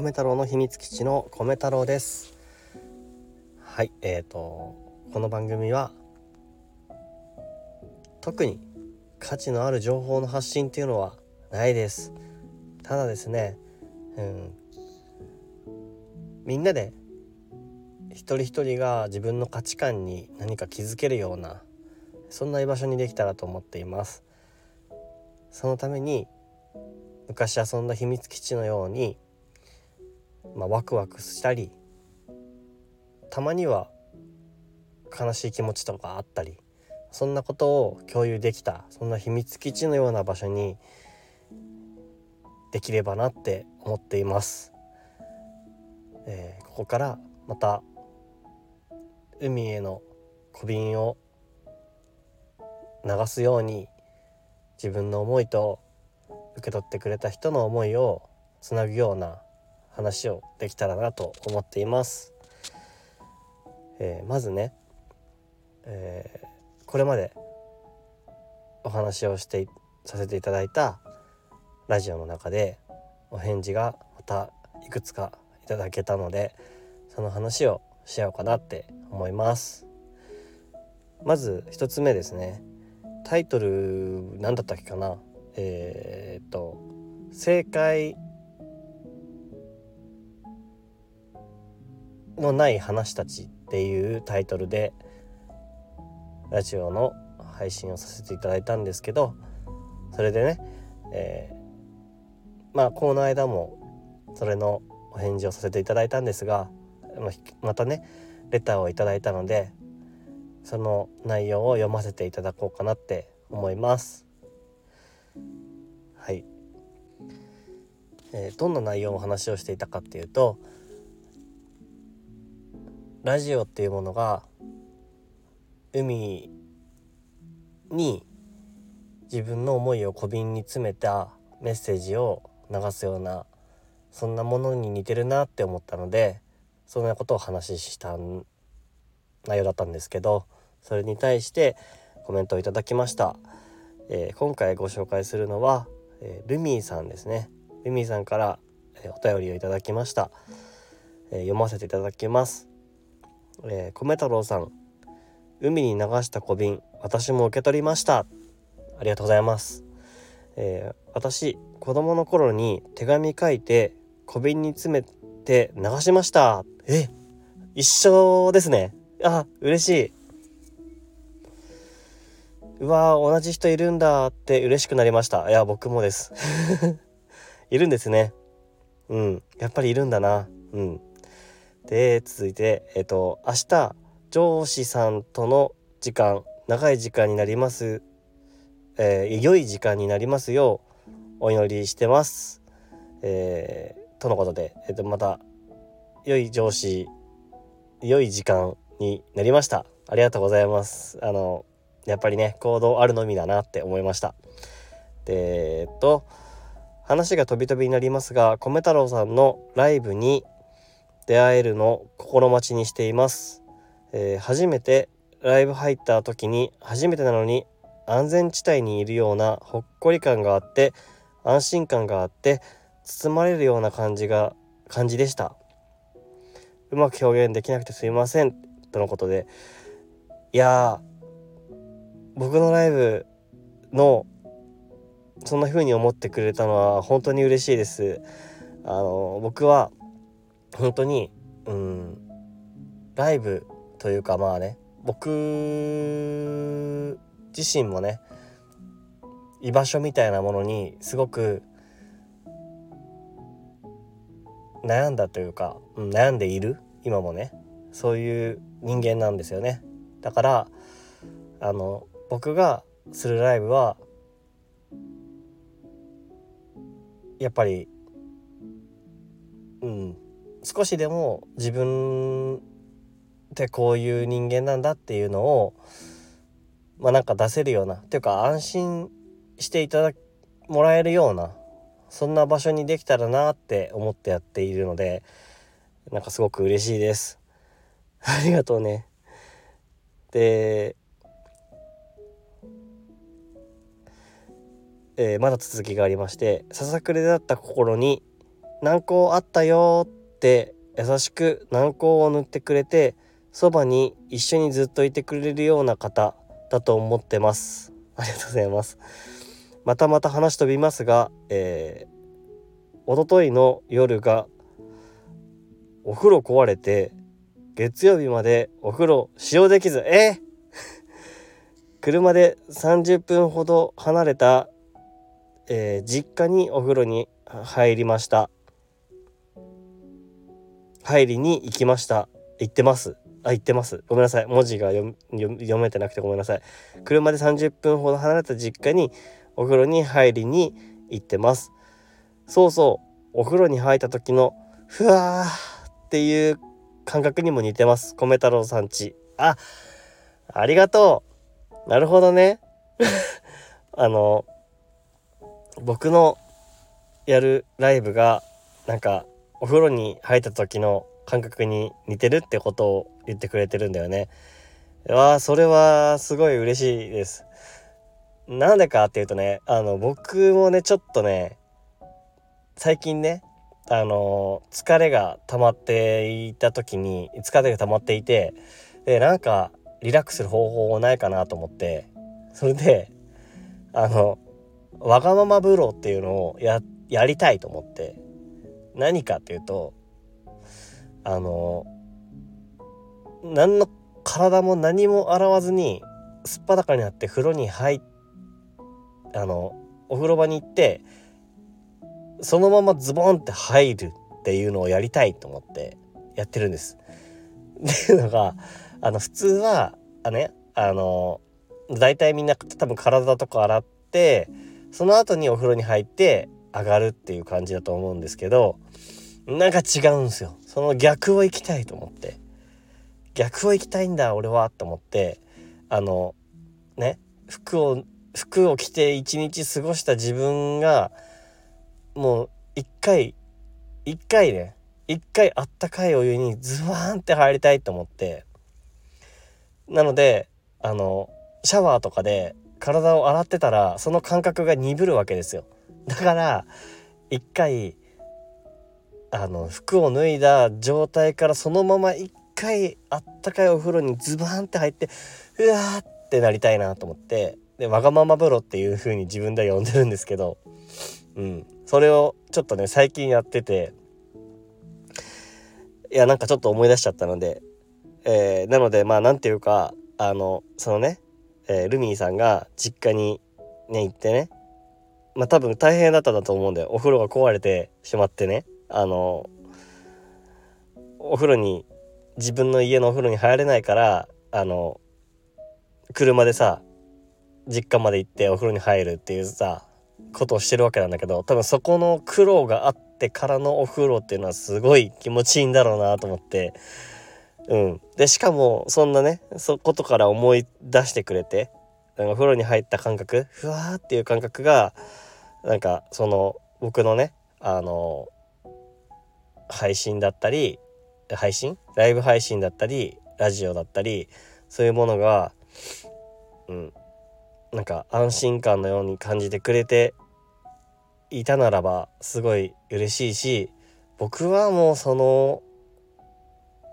米太郎の秘密基地の米太郎です。はいえーとこの番組は特に価値のある情報の発信っていうのはないです。ただですねうんみんなで一人一人が自分の価値観に何か気づけるようなそんな居場所にできたらと思っています。そのために昔遊んだ秘密基地のように、まあ、ワクワクしたりたまには悲しい気持ちとかあったりそんなことを共有できたそんな秘密基地のような場所にできればなって思っています。えー、ここからまた海への小瓶を流すように自分の思いと受け取ってくれた人の思いをつなぐような話をできたらなと思っています。えー、まずね、えー、これまでお話をしてさせていただいたラジオの中でお返事がまたいくつかいただけたのでその話をしようかなって思います。まず1つ目ですね。タイトル何だったっけかな？えー、っと正解のない話たちっていうタイトルでラジオの配信をさせていただいたんですけどそれでね、えー、まあこの間もそれのお返事をさせていただいたんですがまたねレターをいただいたのでその内容を読ませていただこうかなって思います。はい、えー、どんな内容の話をしていたかっていうとラジオっていうものが海に自分の思いを小瓶に詰めたメッセージを流すようなそんなものに似てるなって思ったのでそんなことを話した内容だったんですけどそれに対してコメントをいただきました、えー、今回ご紹介するのはえー、ルミーさんですね。ルミーさんから、えー、お便りをいただきました、えー、読ませていただきます、え米太郎さん海に流した小瓶私も受け取りました。ありがとうございます、え私子供の頃に手紙書いて小瓶に詰めて流しました。え一緒ですね。あ嬉しい。うわー同じ人いるんだって嬉しくなりました。いや僕もです。いるんですね。うんやっぱりいるんだな。うん。で続いてえっ、と明日上司さんとの時間長い時間になります。えー、良い時間になりますようお祈りしてます。えー、とのことで、えーと、とまた良い上司良い時間になりました。ありがとうございます。あのやっぱりね行動あるのみだなって思いました。でえっと話が飛び飛びになりますが米太郎さんのライブに出会えるの心待ちにしています、えー、初めてライブ入った時に初めてなのに安全地帯にいるようなほっこり感があって安心感があって包まれるような感じが感じでした。うまく表現できなくてすいませんとのことで。いや僕のライブのそんな風に思ってくれたのは本当に嬉しいです。あの僕は本当にうんライブというかまあね僕自身もね居場所みたいなものにすごく悩んだというか、うん、悩んでいる今もねそういう人間なんですよね。だからあの僕がするライブはやっぱりうん少しでも自分ってこういう人間なんだっていうのをまあなんか出せるようなっていうか安心していただもらえるようなそんな場所にできたらなって思ってやっているのでなんかすごく嬉しいです。ありがとうね。でえー、まだ続きがありましてささくれだった心に軟膏あったよって優しく軟膏を塗ってくれてそばに一緒にずっといてくれるような方だと思ってます。ありがとうございます。またまた話飛びますが、えー、一昨日の夜がお風呂壊れて月曜日までお風呂使用できずえー、車で30分ほど離れた、えー、実家にお風呂に入りました。入りに行きました。行ってます。あ行ってます。ごめんなさい。文字が読めてなくてごめんなさい。車で30分ほど離れた実家にお風呂に入りに行ってます。そうそう。お風呂に入った時のふわーっていう感覚にも似てます。米太郎さんち。あありがとう。なるほどね。あの僕のやるライブがなんかお風呂に入った時の感覚に似てるってことを言ってくれてるんだよね。わあそれはすごい嬉しいです。なんでかっていうとねあの僕もねちょっとね最近ねあの疲れが溜まっていた時に疲れが溜まっていてでなんかリラックスする方法ないかなと思ってそれであのわがまま風呂っていうのをやりたいと思って何かっていうとあの何の体も何も洗わずにすっぱだかになって風呂に入あのお風呂場に行ってそのままズボンって入るっていうのをやりたいと思ってやってるんです。っていうのがあの普通はあねあの大体みんな多分体とか洗ってその後にお風呂に入って上がるっていう感じだと思うんですけどなんか違うんですよ。その逆を行きたいと思って。逆を行きたいんだ俺はと思ってあのね服を服を着て一日過ごした自分がもう一回一回ね一回あったかいお湯にズワーンって入りたいと思って。なのであのシャワーとかで体を洗ってたらその感覚が鈍るわけですよ。だから一回あの服を脱いだ状態からそのまま一回あったかいお風呂にズバーンって入ってうわーってなりたいなと思ってでわがまま風呂っていう風に自分では呼んでるんですけどうん。それをちょっとね最近やってていやなんかちょっと思い出しちゃったので、えー、なのでまあ何ていうかあのそのね、えー、ルミーさんが実家にね行ってねまあ多分大変だったんだと思うんでお風呂が壊れてしまってね。あのお風呂に自分の家のお風呂に入れないからあの車でさ実家まで行ってお風呂に入るっていうさことをしてるわけなんだけど多分そこの苦労があってからのお風呂っていうのはすごい気持ちいいんだろうなと思って。うん。でしかもそんなねそことから思い出してくれてお風呂に入った感覚ふわーっていう感覚がなんかその僕のねあの配信だったり配信？ライブ配信だったりラジオだったりそういうものがうんなんか安心感のように感じてくれていたならばすごい嬉しいし僕はもうその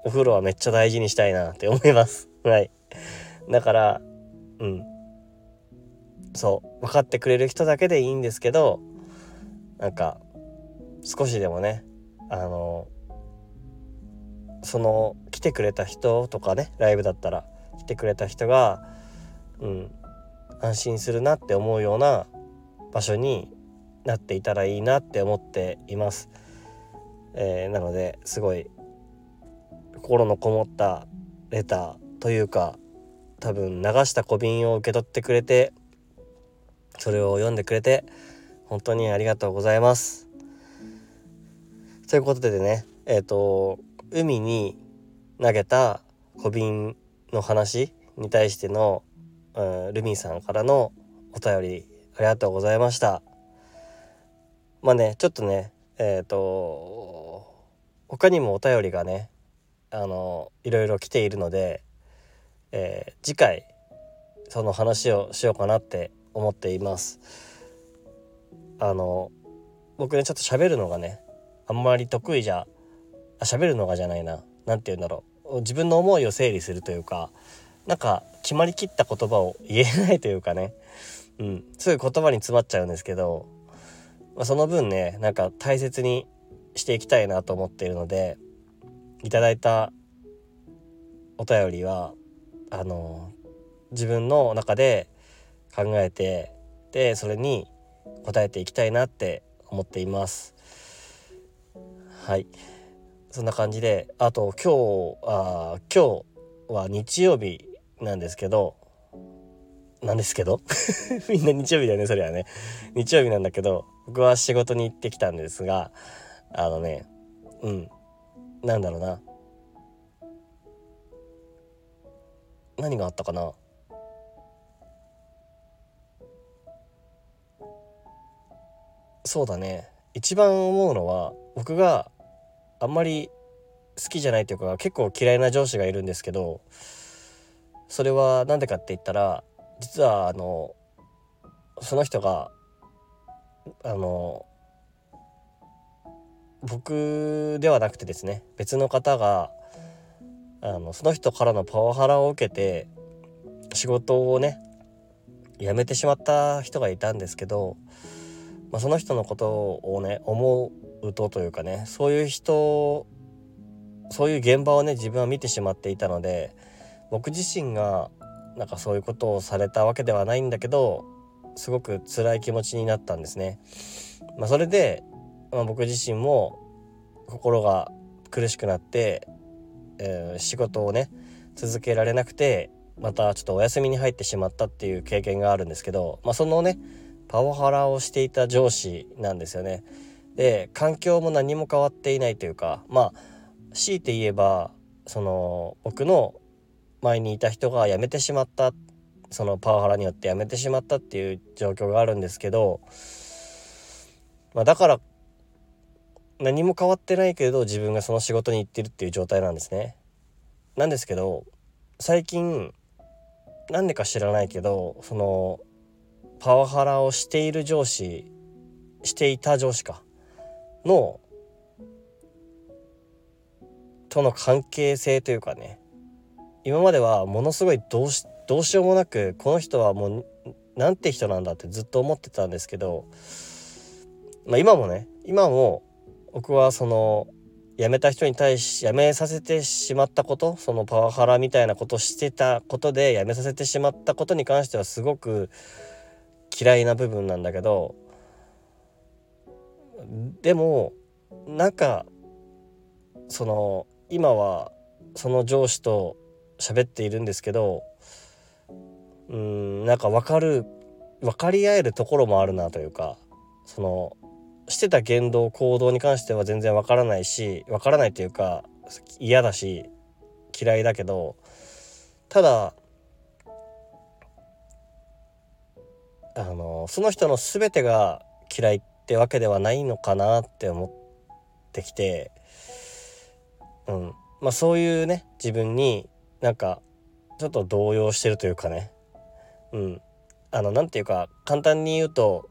お風呂はめっちゃ大事にしたいなって思います。はい。だからうん。そう分かってくれる人だけでいいんですけどなんか少しでもねあのその来てくれた人とかねライブだったら来てくれた人が、うん、安心するなって思うような場所になっていたらいいなって思っています。えー、なのですごい心のこもったレターというか多分流した小瓶を受け取ってくれてそれを読んでくれて本当にありがとうございます。ということでねえっ、ー、と海に投げた小瓶の話に対しての、うん、ルミンさんからのお便りありがとうございましたまあねちょっとねえっ、ー、と他にもお便りがねあのいろいろ来ているので、えー、次回その話をしようかなって思っています。あの僕ねちょっと喋るのがねあんまり得意じゃ喋るのがじゃないな。何て言うんだろう。自分の思いを整理するというかなんか決まりきった言葉を言えないというかね。うん。すぐ言葉に詰まっちゃうんですけど、まあ、その分ねなんか大切にしていきたいなと思っているのでいただいたお便りはあの自分の中で考えてでそれに答えていきたいなって思っています。はい。そんな感じであと今日あ今日は日曜日なんですけどなんですけど？みんな日曜日だよねそれはね。日曜日なんだけど僕は仕事に行ってきたんですがあのねうん。なんだろうな。何があったかな？そうだね。一番思うのは僕があんまり好きじゃないというか結構嫌いな上司がいるんですけどそれは何でかって言ったら実はあのその人があの僕ではなくてですね別の方があのその人からのパワハラを受けて仕事をね辞めてしまった人がいたんですけど、まあ、その人のことをね思うとというかねそういう人そういう現場をね自分は見てしまっていたので僕自身がなんかそういうことをされたわけではないんだけどすごく辛い気持ちになったんですね。まあ、それで、まあ、僕自身も心が苦しくなって、えー、仕事をね続けられなくてまたちょっとお休みに入ってしまったっていう経験があるんですけど、まあ、そのねパワハラをしていた上司なんですよね。で環境も何も変わっていないというかまあ強いて言えばその僕の前にいた人が辞めてしまったそのパワハラによって辞めてしまったっていう状況があるんですけど、まあ、だから何も変わってないけれど自分がその仕事に行ってるっていう状態なんですね。なんですけど最近なんでか知らないけどそのパワハラをしている上司していた上司か。のとの関係性というかね。今まではものすごいどうしどうしようもなくこの人はもうなんて人なんだってずっと思ってたんですけど、まあ、今もね今も僕はその辞めた人に対し辞めさせてしまったことそのパワハラみたいなことしてたことで辞めさせてしまったことに関してはすごく嫌いな部分なんだけどでもなんかその今はその上司と喋っているんですけどうんなんか分かる分かり合えるところもあるなというかそのしてた言動行動に関しては全然分からないし分からないというか嫌だし嫌いだけどただあのその人の全てが嫌いってわけではないのかなって思ってきてうん。まあそういうね自分になんかちょっと動揺してるというかね。うん。あの何て言うか簡単に言うと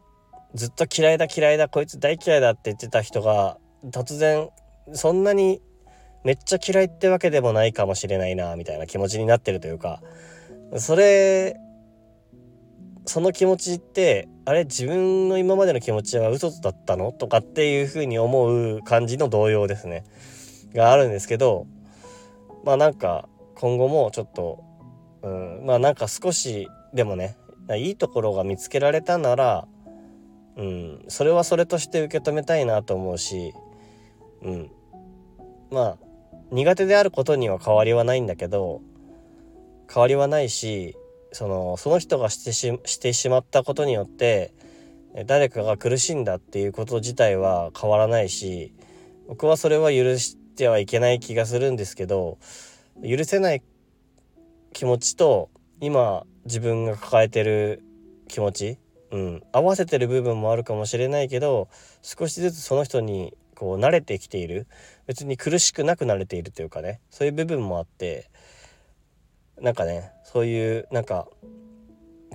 ずっと嫌いだ嫌いだこいつ大嫌いだって言ってた人が突然そんなにめっちゃ嫌いってわけでもないかもしれないなみたいな気持ちになってるというかそれその気持ちってあれ自分の今までの気持ちは嘘だったの？とかっていうふうに思う感じの動揺ですね。があるんですけどまあなんか今後もちょっと、うん、まあなんか少しでもねいいところが見つけられたなら、うん、それはそれとして受け止めたいなと思うし、うん、まあ苦手であることには変わりはないんだけど変わりはないしそのその人がしてししてしまったことによって誰かが苦しんだっていうこと自体は変わらないし僕はそれは許してはいけない気がするんですけど許せない気持ちと今自分が抱えてる気持ち、うん、合わせてる部分もあるかもしれないけど少しずつその人にこう慣れてきている。別に苦しくなくなれているというかねそういう部分もあってなんかねそういうなんか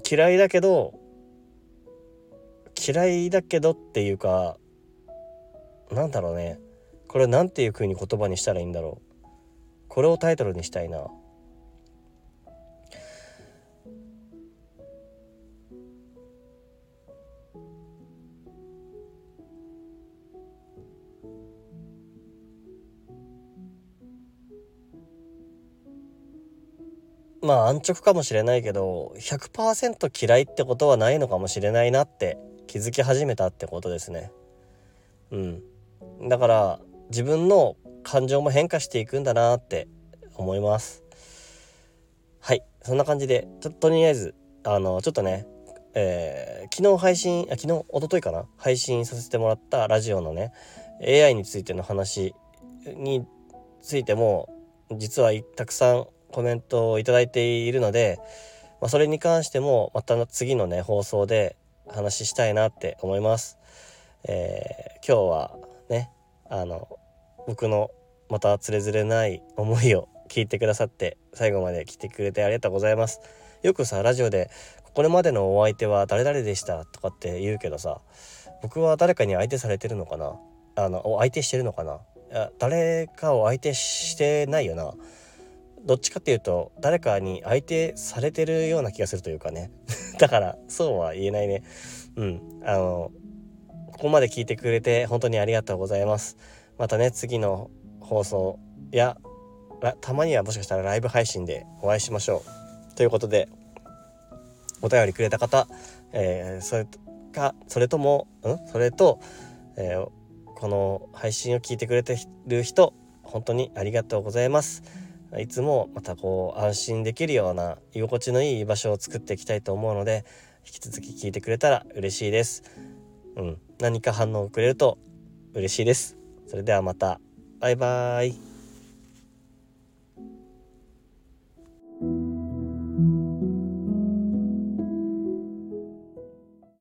嫌いだけど嫌いだけどっていうかなんだろうね。これ何ていう風に言葉にしたらいいんだろう。これをタイトルにしたいな。まあ安直かもしれないけど100%嫌いってことはないのかもしれないなって気づき始めたってことですね。うん。だから自分の感情も変化していくんだなって思います。はい。そんな感じで、ちょっととりあえず、あの、ちょっとね、えー、昨日配信、あ、昨日、おとといかな？配信させてもらったラジオのね、AI についての話についても、実はたくさんコメントを頂いているので、まあ、それに関してもまた次のね放送で話したいなって思います。えー、今日はねあの僕のまたつれづれない思いを聞いてくださって最後まで来てくれてありがとうございます。よくさラジオで「これまでのお相手は誰々でした」とかって言うけどさ僕は誰かに相手されてるのかな？あの相手してるのかな？いや誰かを相手してないよな。どっちかっていうと誰かに相手されてるような気がするというかね。だからそうは言えないね。うん。あのここまで聞いてくれて本当にありがとうございます。またね次の放送やたまにはもしかしたらライブ配信でお会いしましょう。ということでお便りくれた方、えー、それかそれともん？それと、えー、この配信を聞いてくれてる人本当にありがとうございます。いつもまたこう安心できるような居心地のいい場所を作っていきたいと思うので引き続き聞いてくれたら嬉しいです。うん、何か反応をくれると嬉しいです。それではまた。バイバーイ。